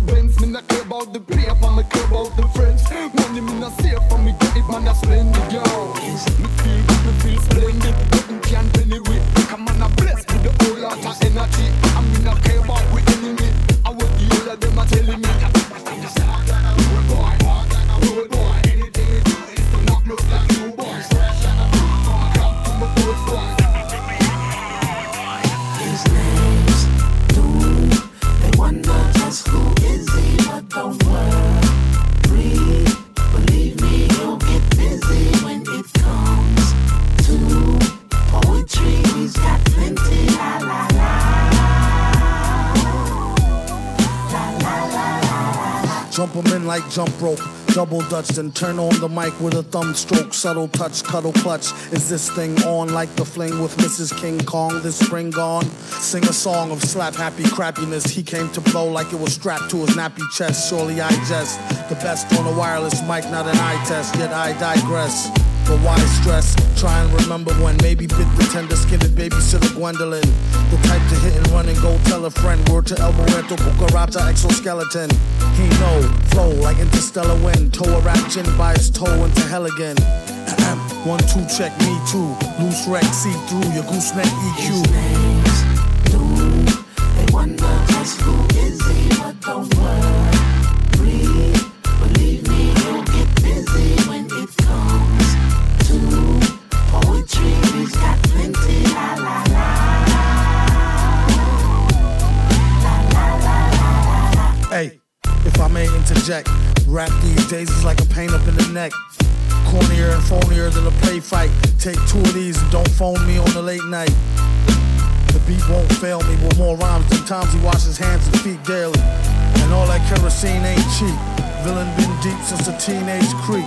Jump Double dutch, then turn on the mic with a thumb stroke. Subtle touch, cuddle clutch. Is this thing on like the fling with Mrs. King Kong this spring gone? Sing a song of slap happy crappiness. He came to blow like it was strapped to his nappy chest. Surely I jest. The best on a wireless mic, not an eye test, yet I digress. But why stress? Try and remember when maybe bit the tender skinned babysitter Gwendolyn. The type to hit and run and go tell a friend. Word to El Barreto, Cucaracha, exoskeleton. Know, flow like interstellar wind. Toe a rap chin by his toe into hell again. One, two, check me too. Loose wreck, see through your gooseneck EQ. Project. Rap these days is like a pain up in the neck. Cornier and phonier than a play fight. Take two of these and don't phone me on the late night. The beat won't fail me with more rhymes than times he washes hands and feet daily. And all that kerosene ain't cheap. Villain been deep since a teenage creep.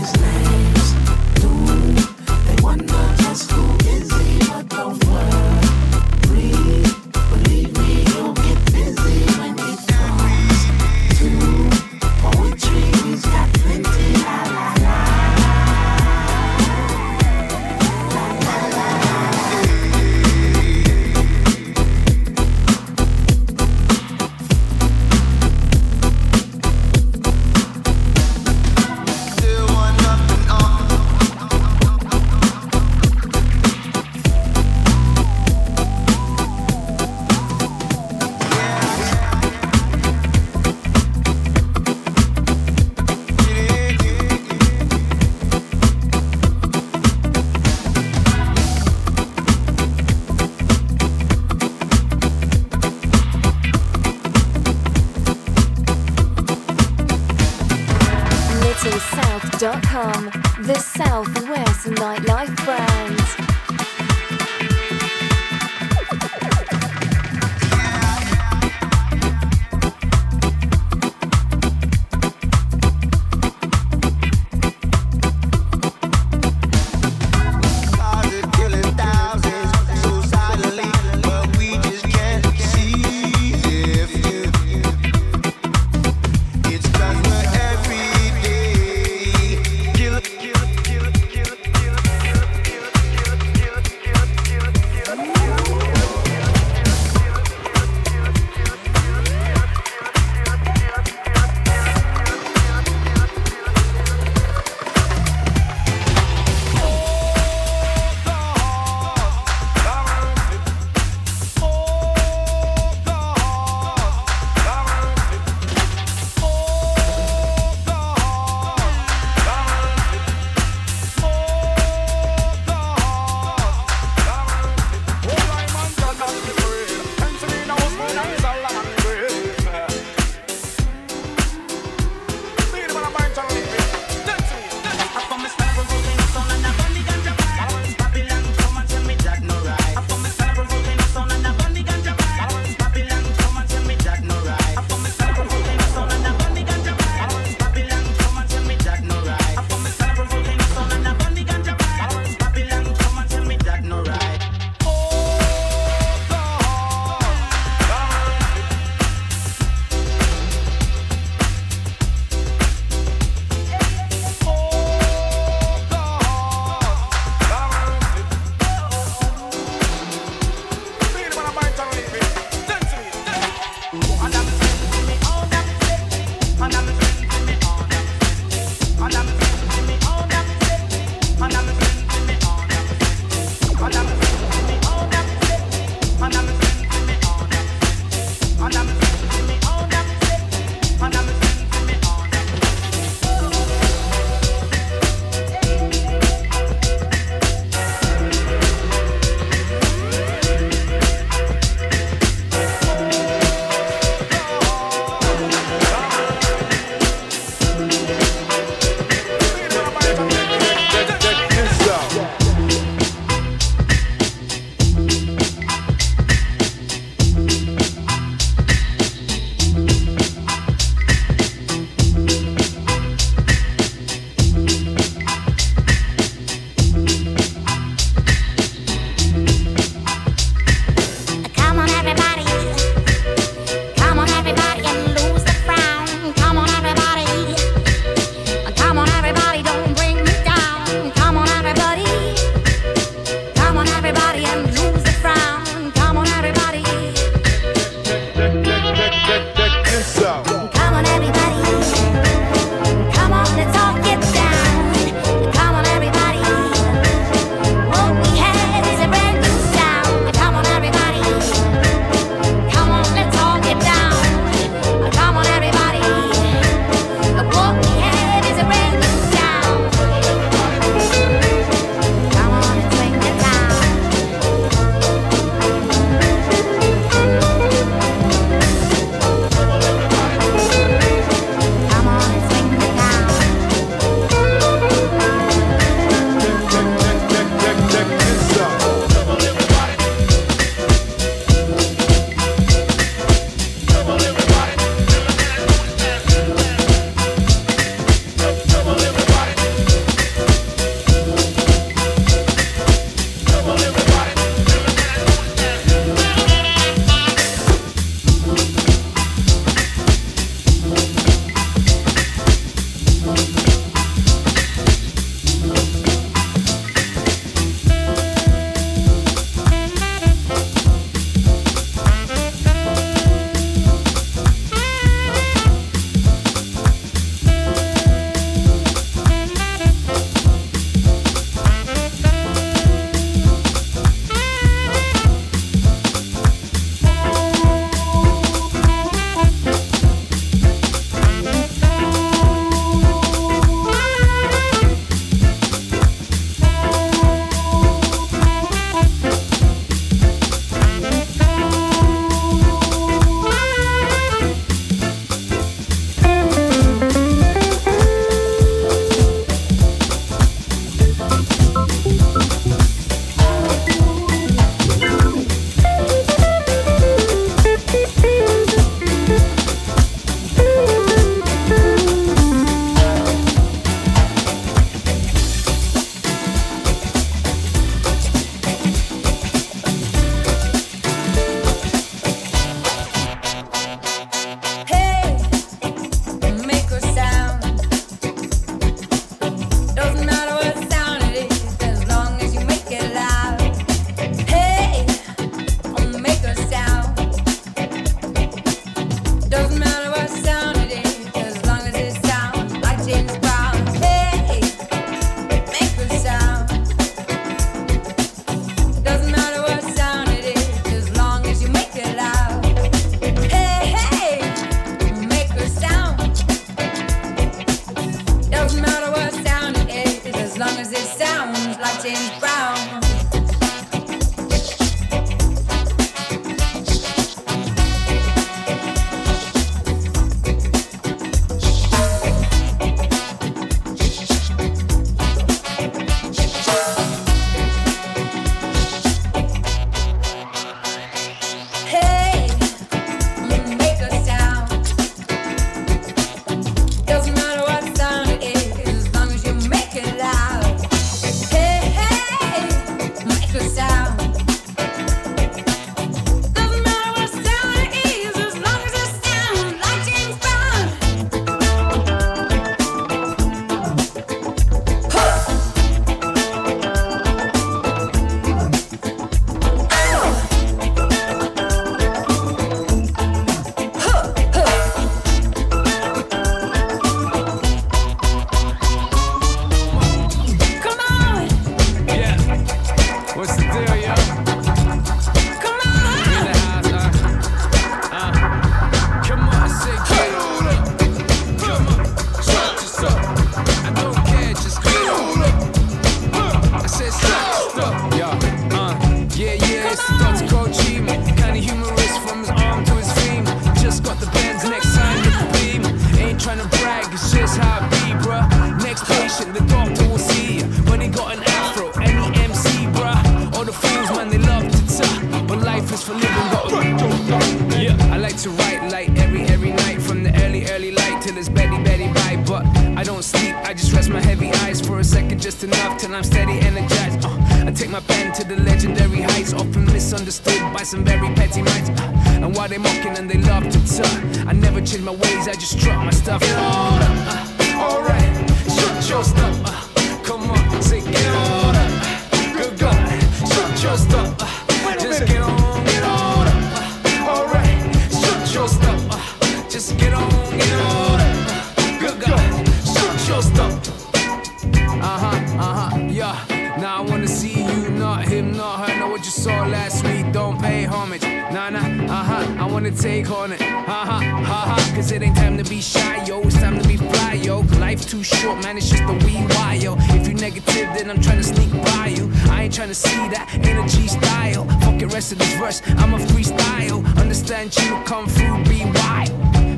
short, man, it's just the wee wire. If you negative, then I'm trying to sneak by you. I ain't trying to see that energy style. Fuck the rest of the verse, I'm a freestyle. Understand you come through, be wild.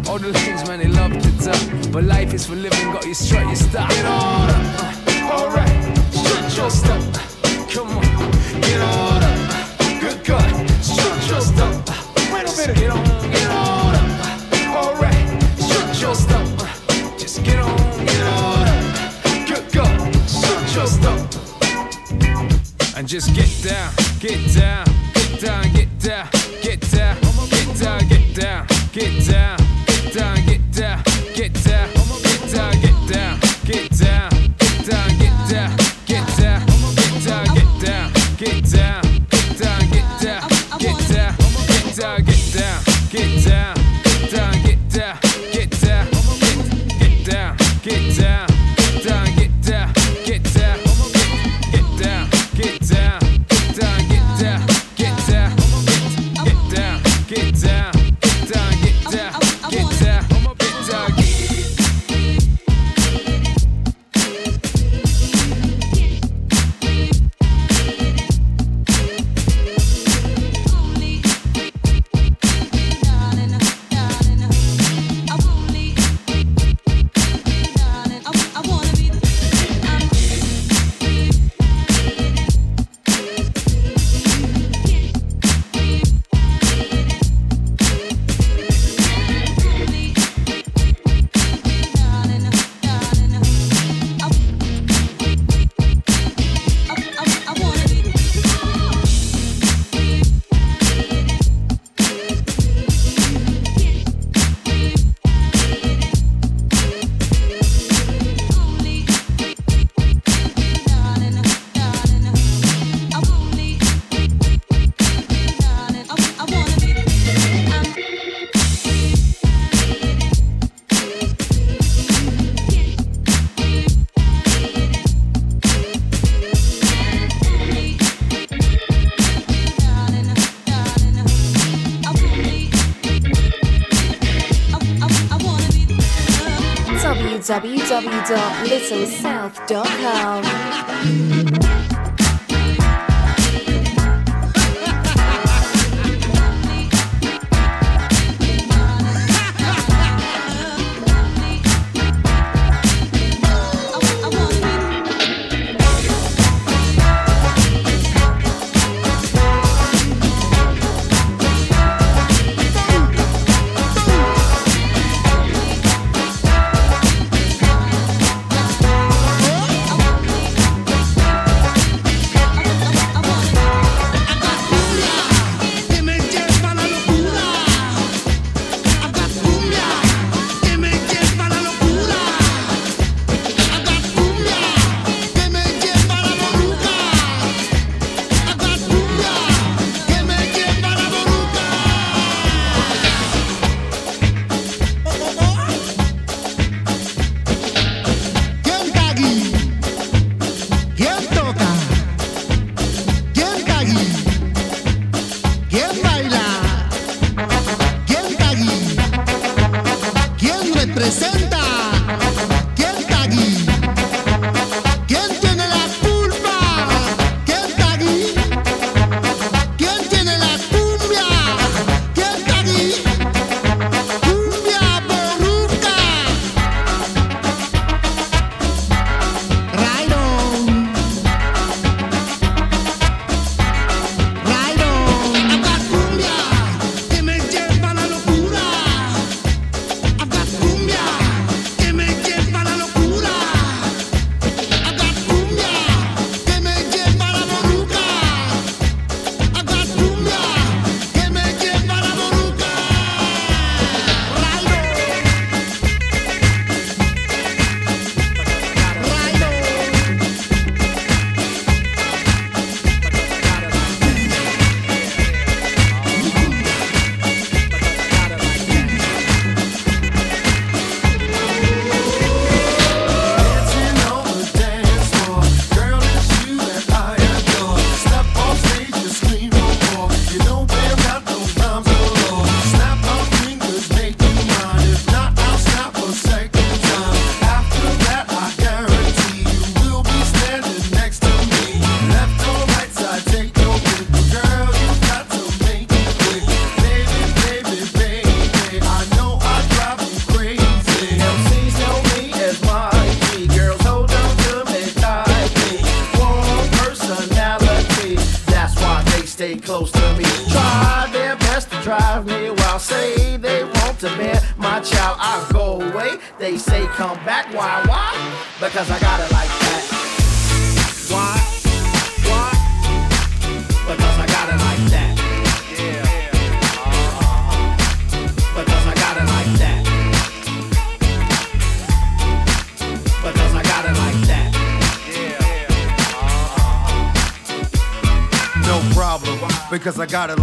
All the things, man, they love to tell. But life is for living, got you strut, your style. Get on up, uh, alright, shut your stuff. just get down, get down, get down, get down. www.littlesouth.com.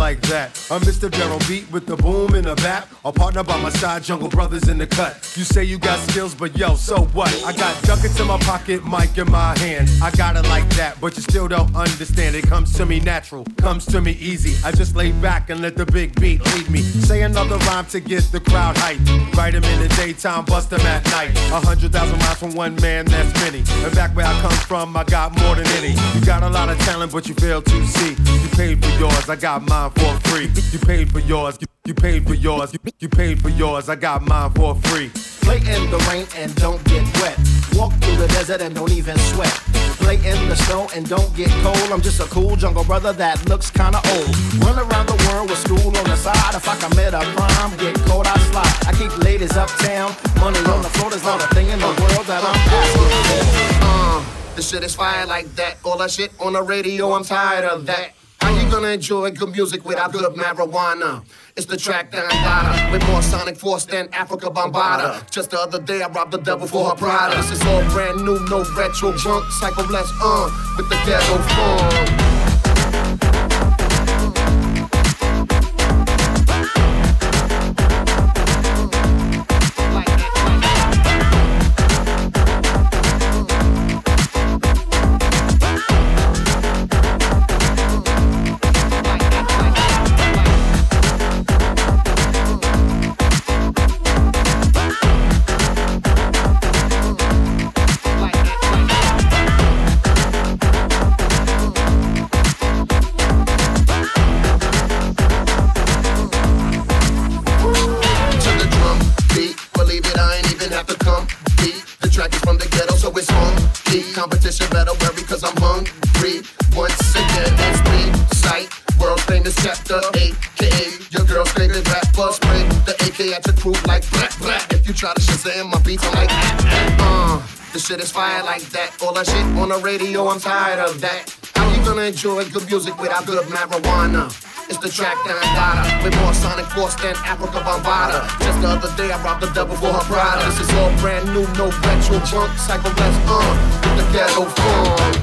like that. I'm Mr. Gerald Beat with the boom in the back. A partner by my side, Jungle Brothers in the cut. You say you got skills, but yo, so what? I got ducats in my pocket, mic in my hand. I got it like that, but you still don't understand. It comes to me natural, comes to me easy. I just lay back and let the big beat lead me. Say another rhyme to get the crowd hyped. Write them in the daytime, bust them at night. A hundred thousand rhymes from one man, that's many. And back where I come from, I got more than any. You got a lot of talent, but you fail to see. You paid for yours, I got mine for free. You paid for yours, you, you paid for yours, you, you paid for yours, I got mine for free. Play in the rain and don't get wet. Walk through the desert and don't even sweat. Play in the snow and don't get cold. I'm just a cool jungle brother that looks kinda old. Run around the world with school on the side. If I commit a crime, get cold, I slide. I keep ladies uptown. Money on the floor, there's not a thing in the world that I'm asking for. Uh, the shit is fire like that. All that shit on the radio, I'm tired of that. How you gonna enjoy good music without good marijuana? It's the track that I got with more sonic force than Afrika Bambaataa. Just the other day I robbed the devil for her Prada. This is all brand new, no retro junk. Psycho Les uh with the ghetto funk. Shit on the radio, I'm tired of that. How you gonna enjoy good music without good marijuana? It's the track that I got With more sonic force than Afrika Bambaataa Just the other day I robbed the devil for her Prada This is all brand new, no retro junk Psycho Les uh, with the ghetto funk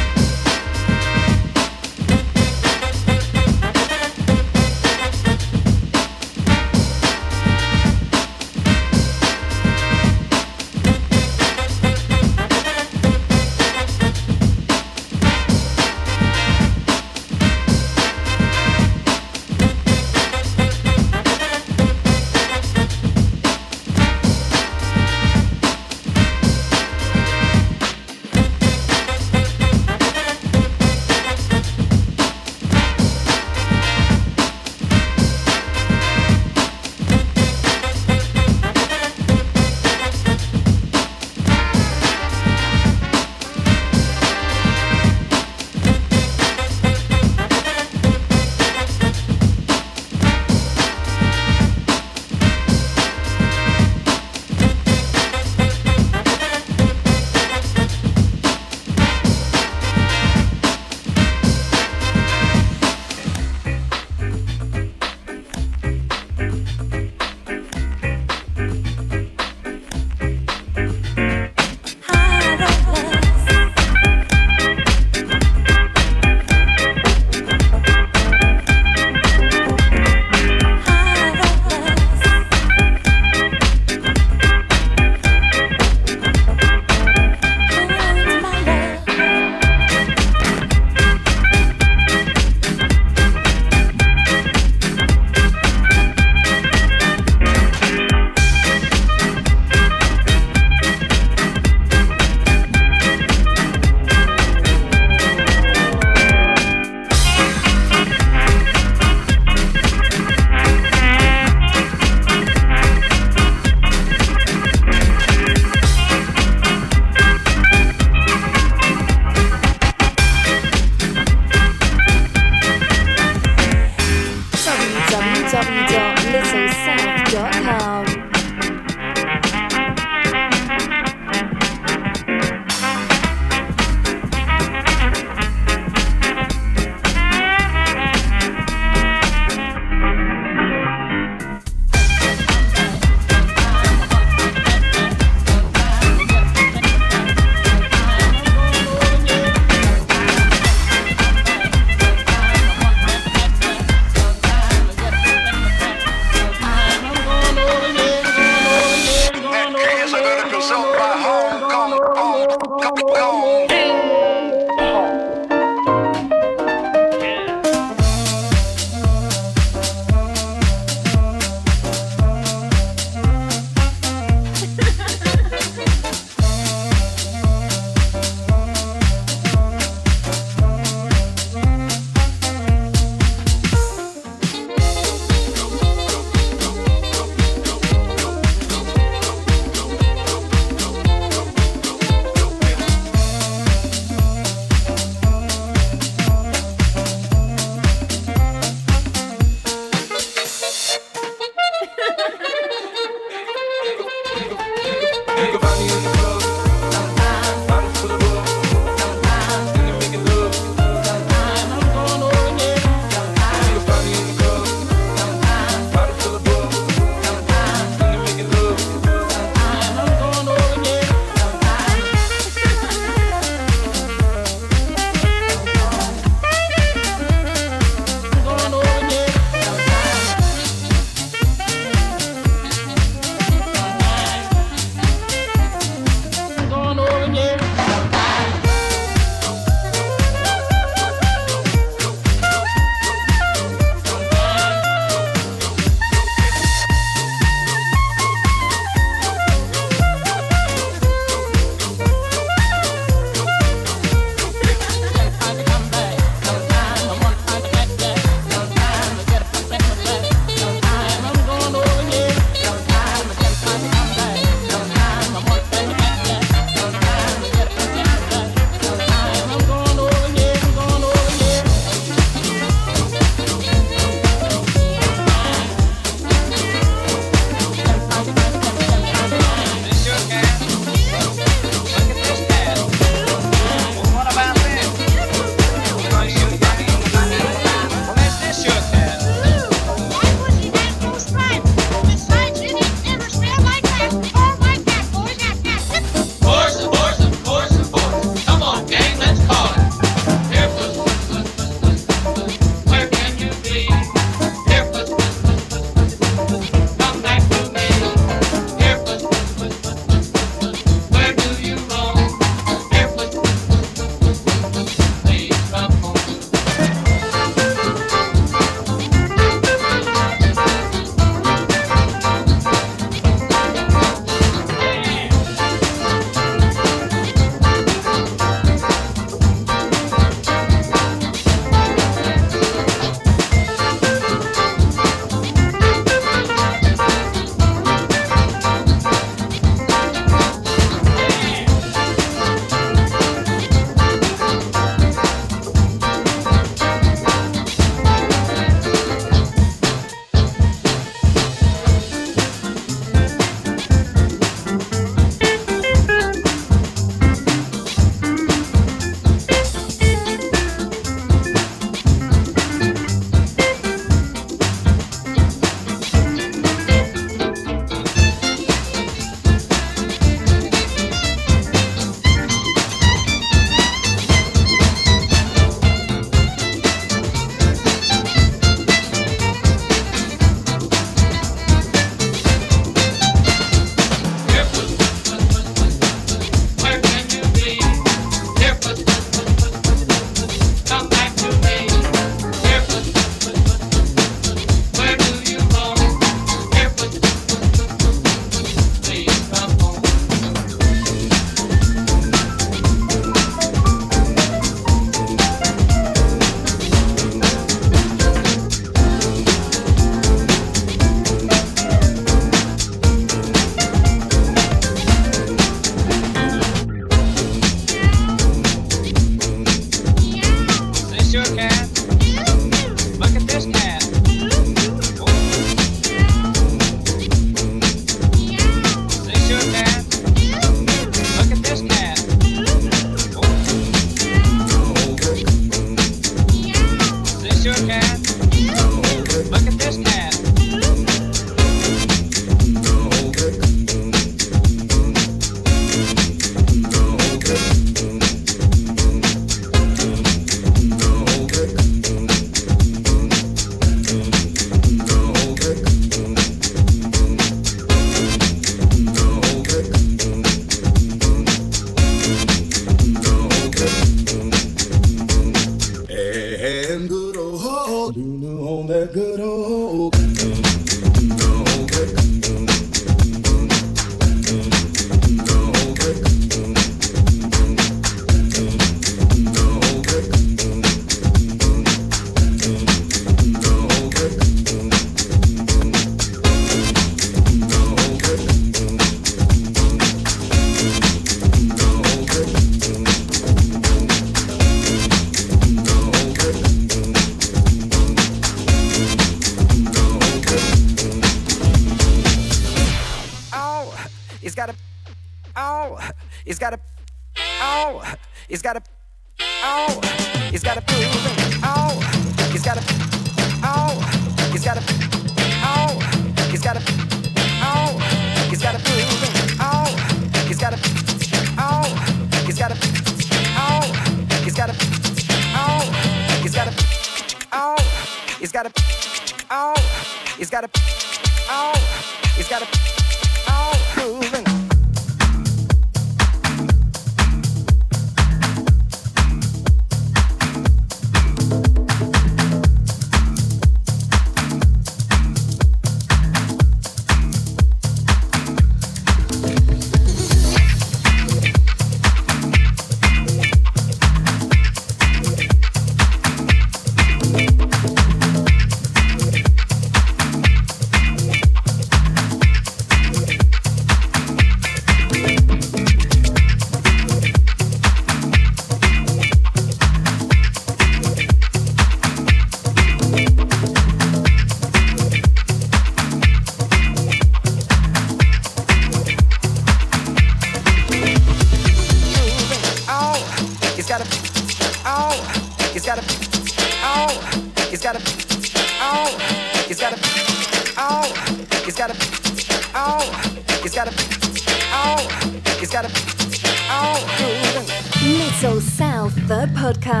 podcast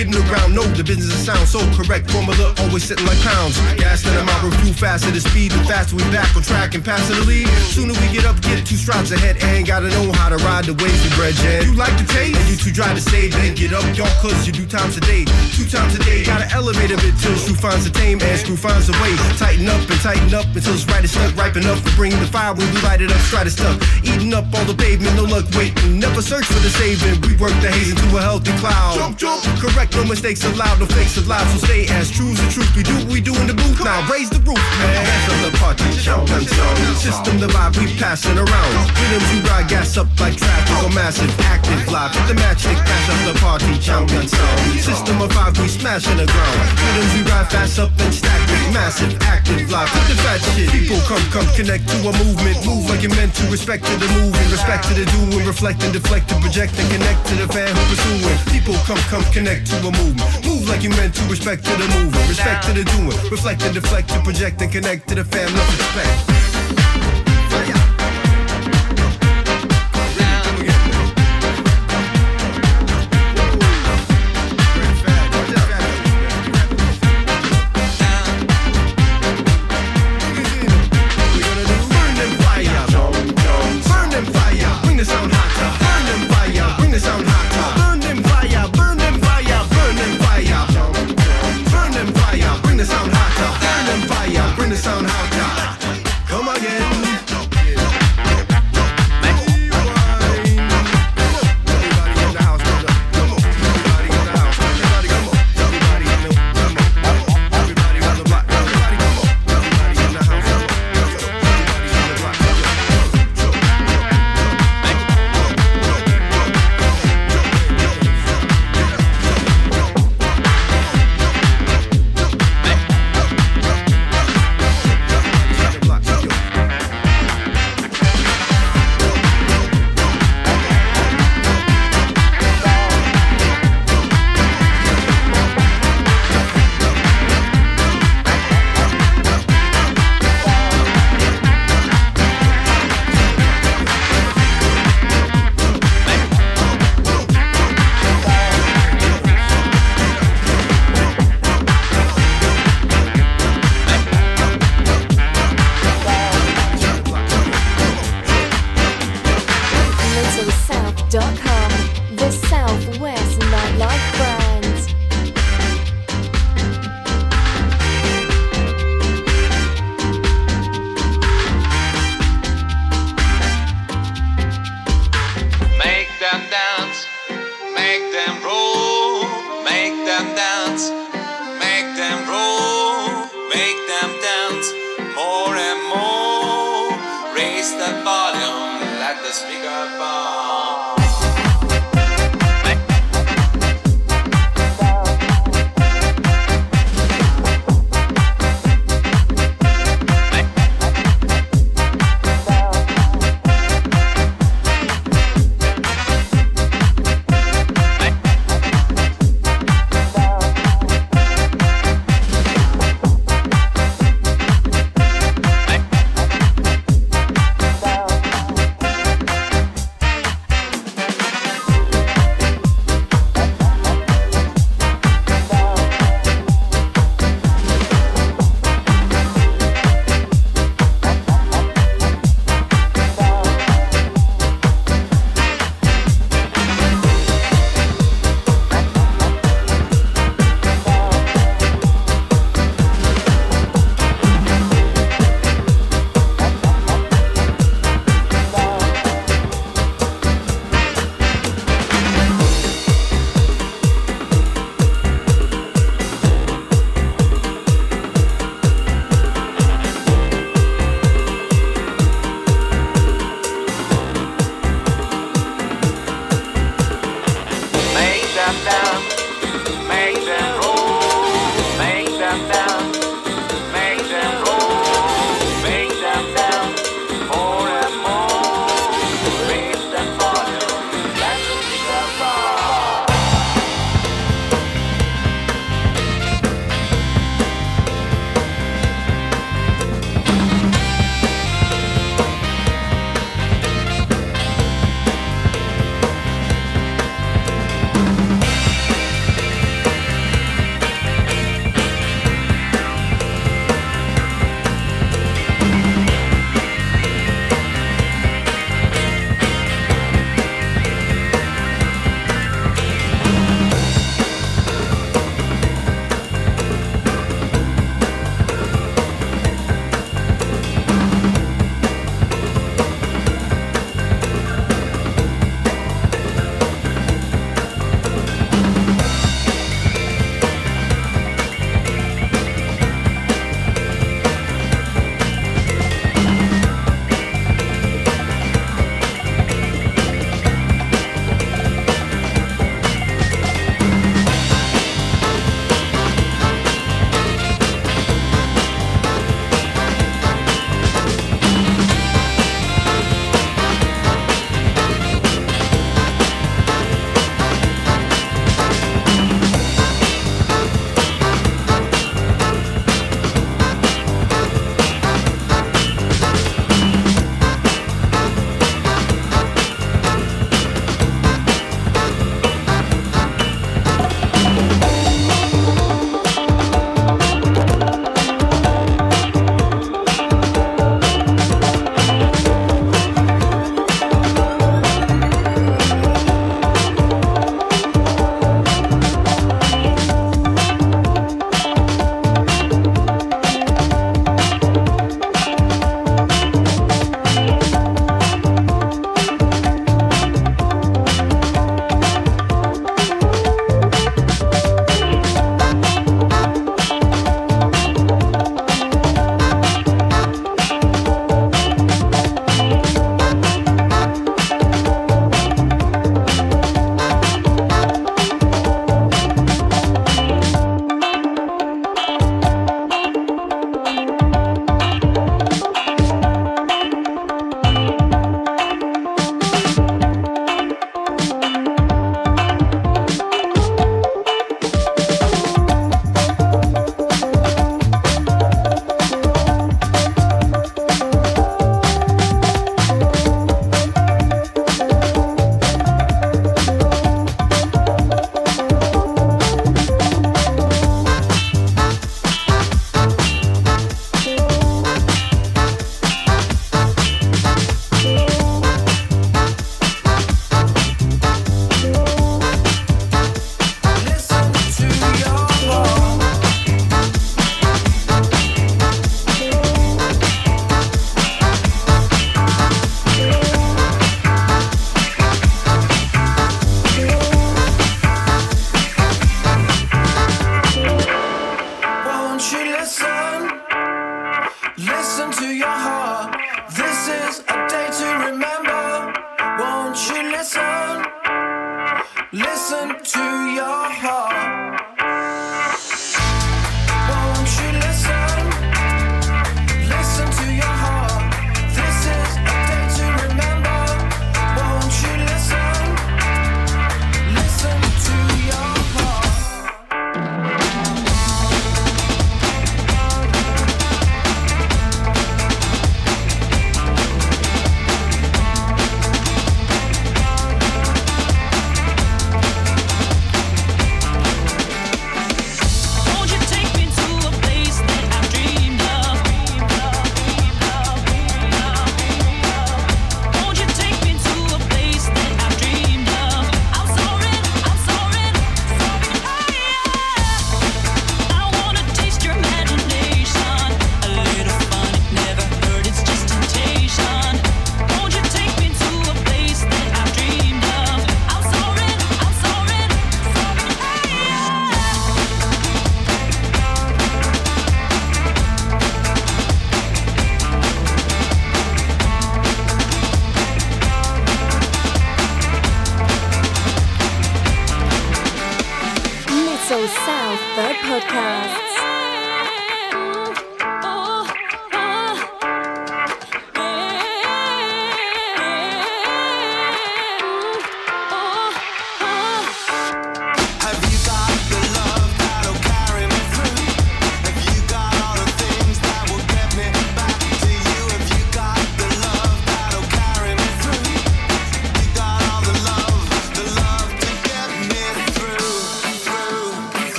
kidding around, no, the business is sound so correct. Formula always sitting like pounds. Gas in my review, faster the speed, the faster we back on track and pass the lead. Sooner we get up, get two strides ahead, and gotta know how to ride the waves of bread, Jen. You like the taste, and you too dry to say, then get up, y'all, cause you do times a day. Two times a day, gotta elevate a bit till screw finds a tame, and screw finds a way. Tighten up and tighten up until it's right and stuck, ripe enough to bring the fire when we light it up, try to stuff. Eating up all the pavement, no luck waiting. Never search for the saving, we work the haze into a healthy cloud. Jump, jump, correct no mistakes allowed, no fakes allowed. So stay as true as the truth. We do what we do in the booth now. Raise the roof, man. Hands on the party, show them zone. System the vibe we passing around. Freedoms we ride, gas up like traffic on massive active live. Hit the matchstick, pass up the party, chow gun sound. System of five, we smashing the ground. Freedoms we ride fast up and stack with massive active live. Put the fat shit. People come, come, connect to a movement. Move like you're meant to. Respect to the moving, respect to the doing. Reflect and deflect and project and connect to the fan who pursuing. People come, come, connect to Move like you're meant to. Respect to the moving. Respect to the doing. Reflect and deflect and project and connect to the fam. Love respect.